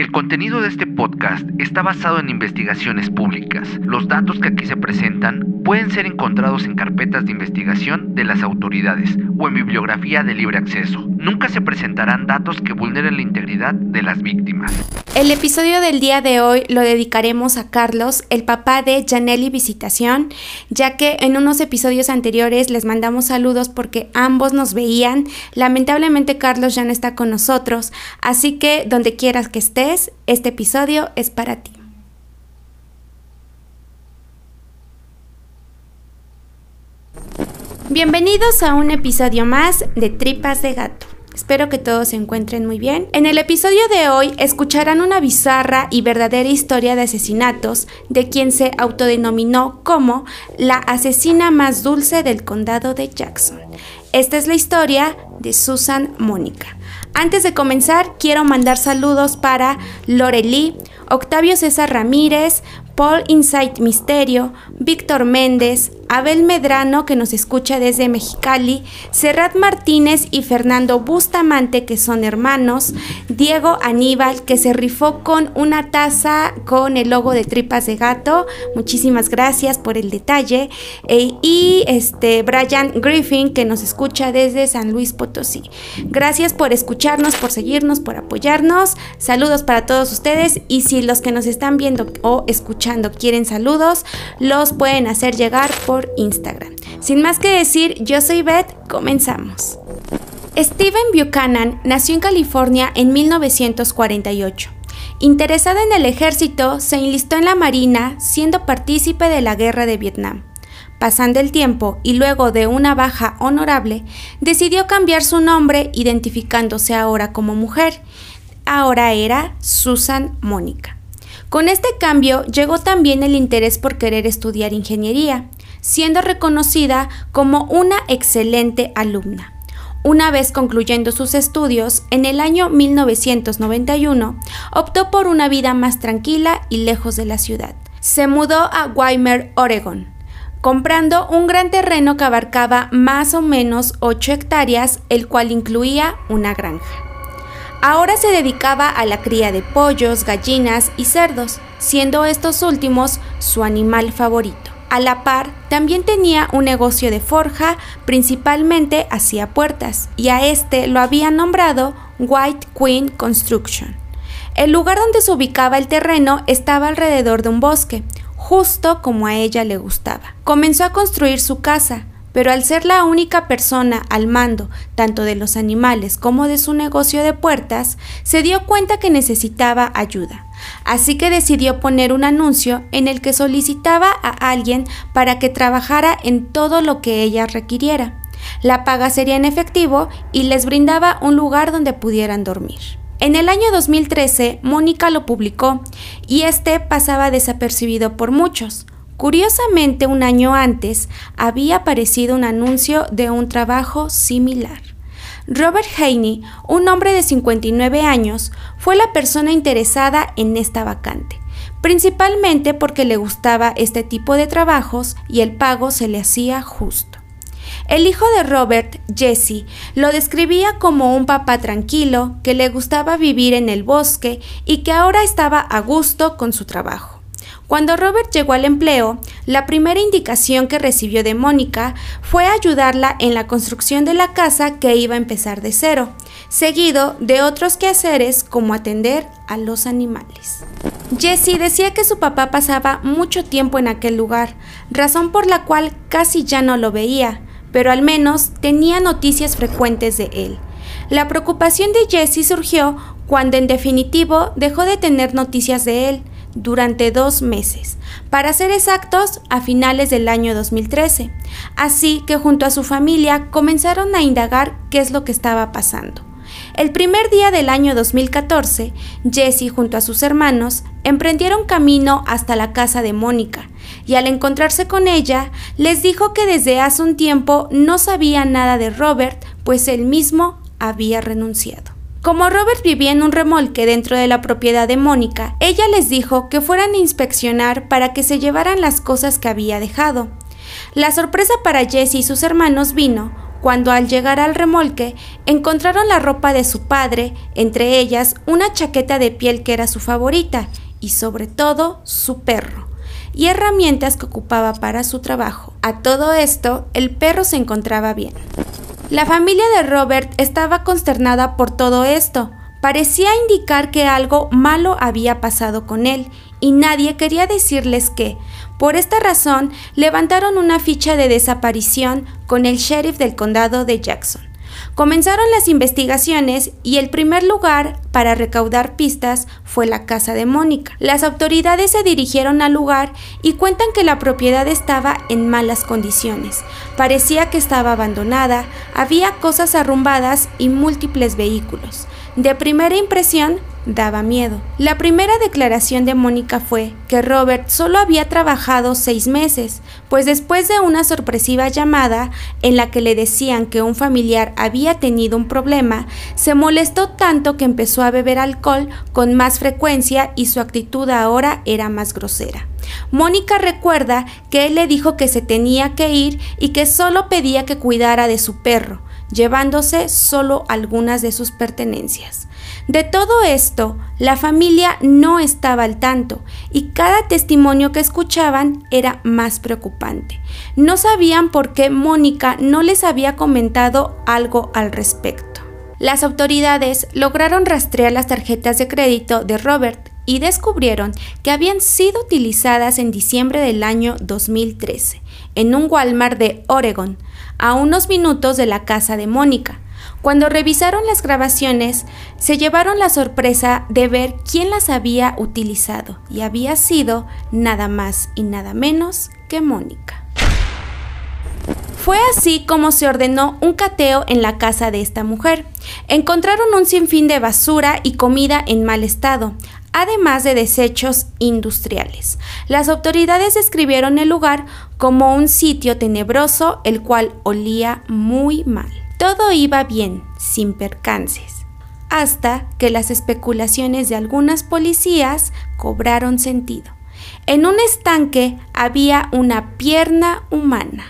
El contenido de este podcast está basado en investigaciones públicas. Los datos que aquí se presentan pueden ser encontrados en carpetas de investigación de las autoridades o en bibliografía de libre acceso. Nunca se presentarán datos que vulneren la integridad de las víctimas. El episodio del día de hoy lo dedicaremos a Carlos, el papá de Janelli Visitación, ya que en unos episodios anteriores les mandamos saludos porque ambos nos veían. Lamentablemente Carlos ya no está con nosotros, así que donde quieras que estés, este episodio es para ti. Bienvenidos a un episodio más de Tripas de Gato. Espero que todos se encuentren muy bien. En el episodio de hoy escucharán una bizarra y verdadera historia de asesinatos de quien se autodenominó como la asesina más dulce del condado de Jackson. Esta es la historia de Susan Mónica. Antes de comenzar, quiero mandar saludos para Lorelí, Octavio César Ramírez, Paul Insight Misterio, Víctor Méndez, Abel Medrano, que nos escucha desde Mexicali, Serrat Martínez y Fernando Bustamante, que son hermanos, Diego Aníbal, que se rifó con una taza con el logo de Tripas de Gato, muchísimas gracias por el detalle, e, y este Brian Griffin, que nos escucha desde San Luis Potosí. Gracias por escucharnos, por seguirnos, por apoyarnos, saludos para todos ustedes, y si los que nos están viendo o escuchando quieren saludos, los pueden hacer llegar por Instagram. Sin más que decir, yo soy Beth, comenzamos. Steven Buchanan nació en California en 1948. Interesada en el ejército, se enlistó en la Marina, siendo partícipe de la Guerra de Vietnam. Pasando el tiempo y luego de una baja honorable, decidió cambiar su nombre identificándose ahora como mujer. Ahora era Susan Mónica. Con este cambio llegó también el interés por querer estudiar ingeniería siendo reconocida como una excelente alumna. Una vez concluyendo sus estudios, en el año 1991, optó por una vida más tranquila y lejos de la ciudad. Se mudó a Weimer, Oregon, comprando un gran terreno que abarcaba más o menos 8 hectáreas, el cual incluía una granja. Ahora se dedicaba a la cría de pollos, gallinas y cerdos, siendo estos últimos su animal favorito. A la par, también tenía un negocio de forja, principalmente hacía puertas, y a este lo había nombrado White Queen Construction. El lugar donde se ubicaba el terreno estaba alrededor de un bosque, justo como a ella le gustaba. Comenzó a construir su casa, pero al ser la única persona al mando tanto de los animales como de su negocio de puertas, se dio cuenta que necesitaba ayuda. Así que decidió poner un anuncio en el que solicitaba a alguien para que trabajara en todo lo que ella requiriera. La paga sería en efectivo y les brindaba un lugar donde pudieran dormir. En el año 2013, Mónica lo publicó y este pasaba desapercibido por muchos. Curiosamente, un año antes había aparecido un anuncio de un trabajo similar. Robert Haney, un hombre de 59 años, fue la persona interesada en esta vacante, principalmente porque le gustaba este tipo de trabajos y el pago se le hacía justo. El hijo de Robert, Jesse, lo describía como un papá tranquilo, que le gustaba vivir en el bosque y que ahora estaba a gusto con su trabajo. Cuando Robert llegó al empleo, la primera indicación que recibió de Mónica fue ayudarla en la construcción de la casa que iba a empezar de cero, seguido de otros quehaceres como atender a los animales. Jesse decía que su papá pasaba mucho tiempo en aquel lugar, razón por la cual casi ya no lo veía, pero al menos tenía noticias frecuentes de él. La preocupación de Jesse surgió cuando en definitivo dejó de tener noticias de él, durante dos meses, para ser exactos a finales del año 2013. Así que junto a su familia comenzaron a indagar qué es lo que estaba pasando. El primer día del año 2014, Jesse junto a sus hermanos emprendieron camino hasta la casa de Mónica y al encontrarse con ella les dijo que desde hace un tiempo no sabía nada de Robert, pues él mismo había renunciado. Como Robert vivía en un remolque dentro de la propiedad de Mónica, ella les dijo que fueran a inspeccionar para que se llevaran las cosas que había dejado. La sorpresa para Jesse y sus hermanos vino cuando al llegar al remolque encontraron la ropa de su padre, entre ellas una chaqueta de piel que era su favorita y sobre todo su perro, y herramientas que ocupaba para su trabajo. A todo esto, el perro se encontraba bien. La familia de Robert estaba consternada por todo esto. Parecía indicar que algo malo había pasado con él y nadie quería decirles que, por esta razón, levantaron una ficha de desaparición con el sheriff del condado de Jackson. Comenzaron las investigaciones y el primer lugar para recaudar pistas fue la casa de Mónica. Las autoridades se dirigieron al lugar y cuentan que la propiedad estaba en malas condiciones. Parecía que estaba abandonada, había cosas arrumbadas y múltiples vehículos. De primera impresión, daba miedo. La primera declaración de Mónica fue que Robert solo había trabajado seis meses, pues después de una sorpresiva llamada en la que le decían que un familiar había tenido un problema, se molestó tanto que empezó a beber alcohol con más frecuencia y su actitud ahora era más grosera. Mónica recuerda que él le dijo que se tenía que ir y que solo pedía que cuidara de su perro, llevándose solo algunas de sus pertenencias. De todo esto, la familia no estaba al tanto y cada testimonio que escuchaban era más preocupante. No sabían por qué Mónica no les había comentado algo al respecto. Las autoridades lograron rastrear las tarjetas de crédito de Robert y descubrieron que habían sido utilizadas en diciembre del año 2013 en un Walmart de Oregon, a unos minutos de la casa de Mónica. Cuando revisaron las grabaciones, se llevaron la sorpresa de ver quién las había utilizado y había sido nada más y nada menos que Mónica. Fue así como se ordenó un cateo en la casa de esta mujer. Encontraron un sinfín de basura y comida en mal estado, además de desechos industriales. Las autoridades describieron el lugar como un sitio tenebroso, el cual olía muy mal. Todo iba bien, sin percances, hasta que las especulaciones de algunas policías cobraron sentido. En un estanque había una pierna humana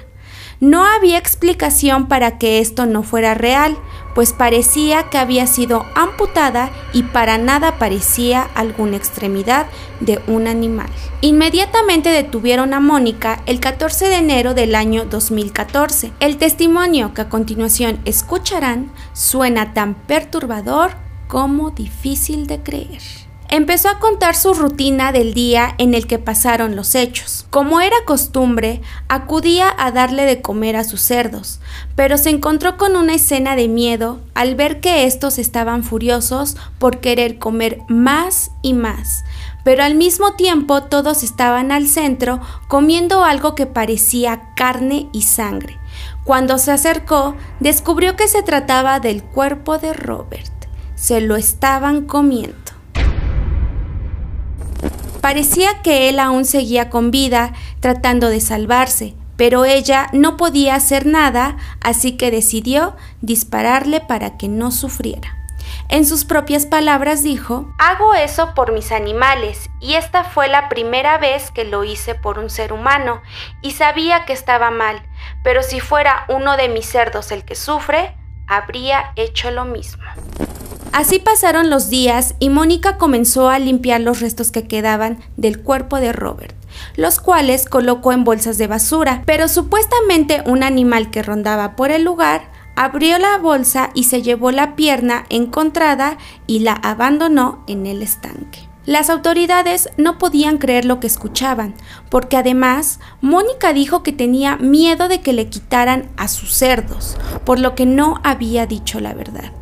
no había explicación para que esto no fuera real, pues parecía que había sido amputada y para nada parecía alguna extremidad de un animal. Inmediatamente detuvieron a Mónica el 14 de enero del año 2014. El testimonio que a continuación escucharán suena tan perturbador como difícil de creer empezó a contar su rutina del día en el que pasaron los hechos. Como era costumbre, acudía a darle de comer a sus cerdos, pero se encontró con una escena de miedo al ver que estos estaban furiosos por querer comer más y más. Pero al mismo tiempo todos estaban al centro comiendo algo que parecía carne y sangre. Cuando se acercó, descubrió que se trataba del cuerpo de Robert. Se lo estaban comiendo. Parecía que él aún seguía con vida, tratando de salvarse, pero ella no podía hacer nada, así que decidió dispararle para que no sufriera. En sus propias palabras dijo, Hago eso por mis animales, y esta fue la primera vez que lo hice por un ser humano, y sabía que estaba mal, pero si fuera uno de mis cerdos el que sufre, habría hecho lo mismo. Así pasaron los días y Mónica comenzó a limpiar los restos que quedaban del cuerpo de Robert, los cuales colocó en bolsas de basura, pero supuestamente un animal que rondaba por el lugar abrió la bolsa y se llevó la pierna encontrada y la abandonó en el estanque. Las autoridades no podían creer lo que escuchaban, porque además Mónica dijo que tenía miedo de que le quitaran a sus cerdos, por lo que no había dicho la verdad.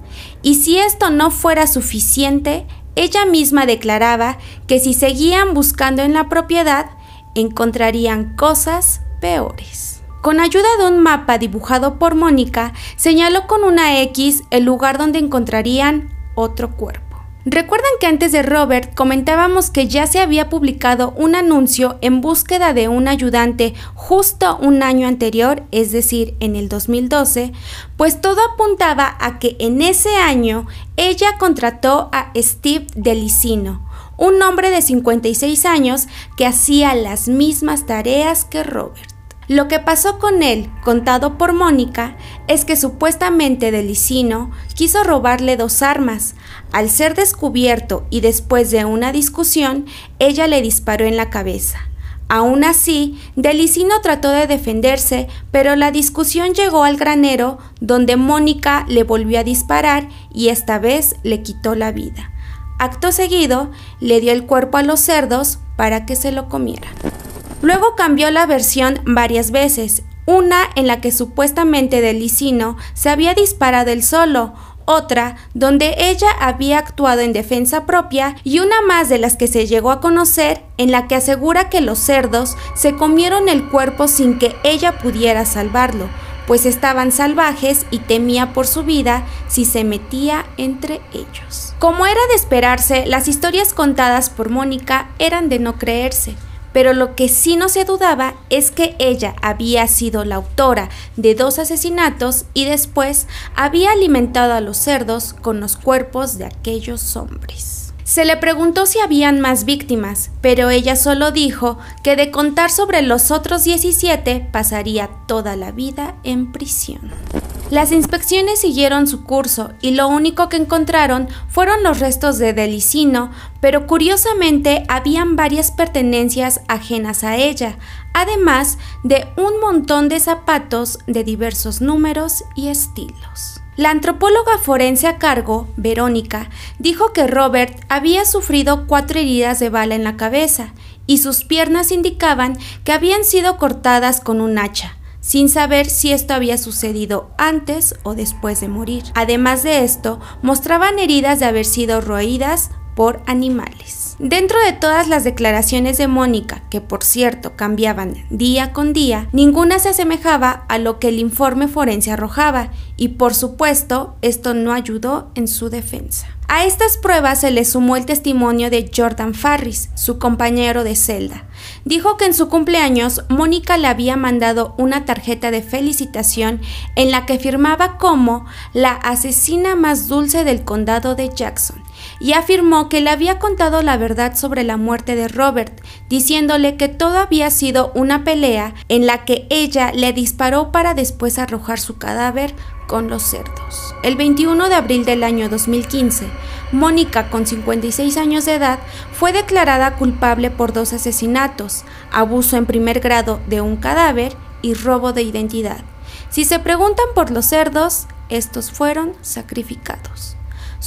Y si esto no fuera suficiente, ella misma declaraba que si seguían buscando en la propiedad, encontrarían cosas peores. Con ayuda de un mapa dibujado por Mónica, señaló con una X el lugar donde encontrarían otro cuerpo. ¿Recuerdan que antes de Robert comentábamos que ya se había publicado un anuncio en búsqueda de un ayudante justo un año anterior, es decir, en el 2012? Pues todo apuntaba a que en ese año ella contrató a Steve Delicino, un hombre de 56 años que hacía las mismas tareas que Robert. Lo que pasó con él, contado por Mónica, es que supuestamente Delicino quiso robarle dos armas. Al ser descubierto y después de una discusión, ella le disparó en la cabeza. Aún así, Delicino trató de defenderse, pero la discusión llegó al granero, donde Mónica le volvió a disparar y esta vez le quitó la vida. Acto seguido, le dio el cuerpo a los cerdos para que se lo comieran. Luego cambió la versión varias veces, una en la que supuestamente Delicino se había disparado él solo, otra donde ella había actuado en defensa propia y una más de las que se llegó a conocer en la que asegura que los cerdos se comieron el cuerpo sin que ella pudiera salvarlo, pues estaban salvajes y temía por su vida si se metía entre ellos. Como era de esperarse, las historias contadas por Mónica eran de no creerse pero lo que sí no se dudaba es que ella había sido la autora de dos asesinatos y después había alimentado a los cerdos con los cuerpos de aquellos hombres. Se le preguntó si habían más víctimas, pero ella solo dijo que de contar sobre los otros 17 pasaría toda la vida en prisión. Las inspecciones siguieron su curso y lo único que encontraron fueron los restos de Delicino, pero curiosamente habían varias pertenencias ajenas a ella, además de un montón de zapatos de diversos números y estilos. La antropóloga forense a cargo, Verónica, dijo que Robert había sufrido cuatro heridas de bala en la cabeza y sus piernas indicaban que habían sido cortadas con un hacha, sin saber si esto había sucedido antes o después de morir. Además de esto, mostraban heridas de haber sido roídas por animales. Dentro de todas las declaraciones de Mónica, que por cierto cambiaban día con día, ninguna se asemejaba a lo que el informe forense arrojaba, y por supuesto esto no ayudó en su defensa. A estas pruebas se le sumó el testimonio de Jordan Farris, su compañero de celda. Dijo que en su cumpleaños Mónica le había mandado una tarjeta de felicitación en la que firmaba como la asesina más dulce del condado de Jackson y afirmó que le había contado la verdad sobre la muerte de Robert, diciéndole que todo había sido una pelea en la que ella le disparó para después arrojar su cadáver con los cerdos. El 21 de abril del año 2015, Mónica, con 56 años de edad, fue declarada culpable por dos asesinatos, abuso en primer grado de un cadáver y robo de identidad. Si se preguntan por los cerdos, estos fueron sacrificados.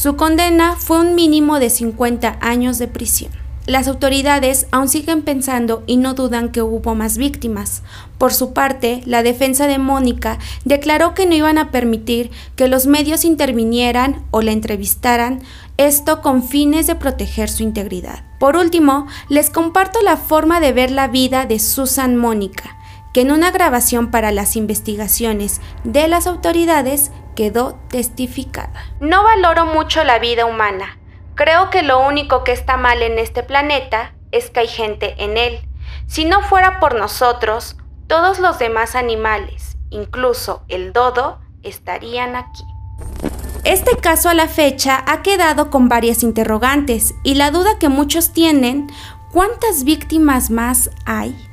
Su condena fue un mínimo de 50 años de prisión. Las autoridades aún siguen pensando y no dudan que hubo más víctimas. Por su parte, la defensa de Mónica declaró que no iban a permitir que los medios intervinieran o la entrevistaran, esto con fines de proteger su integridad. Por último, les comparto la forma de ver la vida de Susan Mónica, que en una grabación para las investigaciones de las autoridades quedó testificada. No valoro mucho la vida humana. Creo que lo único que está mal en este planeta es que hay gente en él. Si no fuera por nosotros, todos los demás animales, incluso el dodo, estarían aquí. Este caso a la fecha ha quedado con varias interrogantes y la duda que muchos tienen, ¿cuántas víctimas más hay?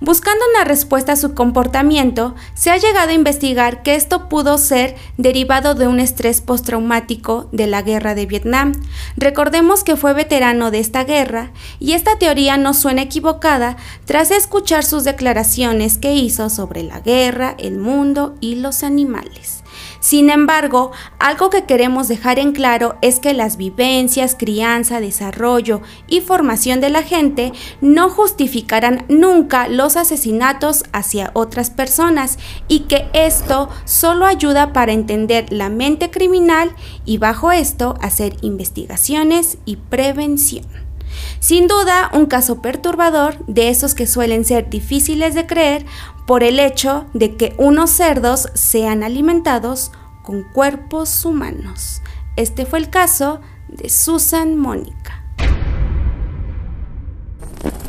Buscando una respuesta a su comportamiento, se ha llegado a investigar que esto pudo ser derivado de un estrés postraumático de la guerra de Vietnam. Recordemos que fue veterano de esta guerra y esta teoría no suena equivocada tras escuchar sus declaraciones que hizo sobre la guerra, el mundo y los animales. Sin embargo, algo que queremos dejar en claro es que las vivencias, crianza, desarrollo y formación de la gente no justificarán nunca los asesinatos hacia otras personas y que esto solo ayuda para entender la mente criminal y bajo esto hacer investigaciones y prevención. Sin duda, un caso perturbador de esos que suelen ser difíciles de creer por el hecho de que unos cerdos sean alimentados con cuerpos humanos. Este fue el caso de Susan Mónica.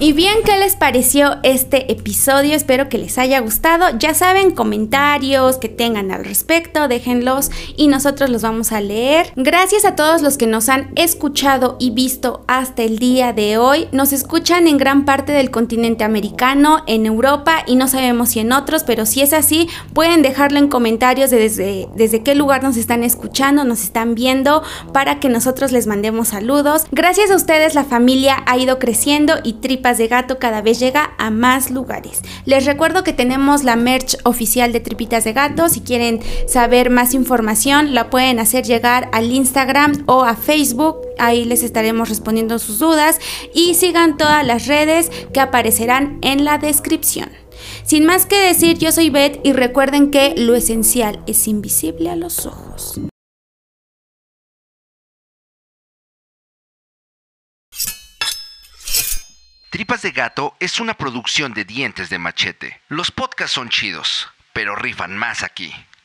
Y bien, ¿qué les pareció este episodio? Espero que les haya gustado. Ya saben, comentarios que tengan al respecto, déjenlos y nosotros los vamos a leer. Gracias a todos los que nos han escuchado y visto hasta el día de hoy. Nos escuchan en gran parte del continente americano, en Europa y no sabemos si en otros, pero si es así, pueden dejarlo en comentarios de desde, desde qué lugar nos están escuchando, nos están viendo, para que nosotros les mandemos saludos. Gracias a ustedes la familia ha ido creciendo y tripa de Gato cada vez llega a más lugares. Les recuerdo que tenemos la merch oficial de Tripitas de Gato. Si quieren saber más información, la pueden hacer llegar al Instagram o a Facebook. Ahí les estaremos respondiendo sus dudas y sigan todas las redes que aparecerán en la descripción. Sin más que decir, yo soy Beth y recuerden que lo esencial es invisible a los ojos. Tripas de Gato es una producción de dientes de machete. Los podcasts son chidos, pero rifan más aquí.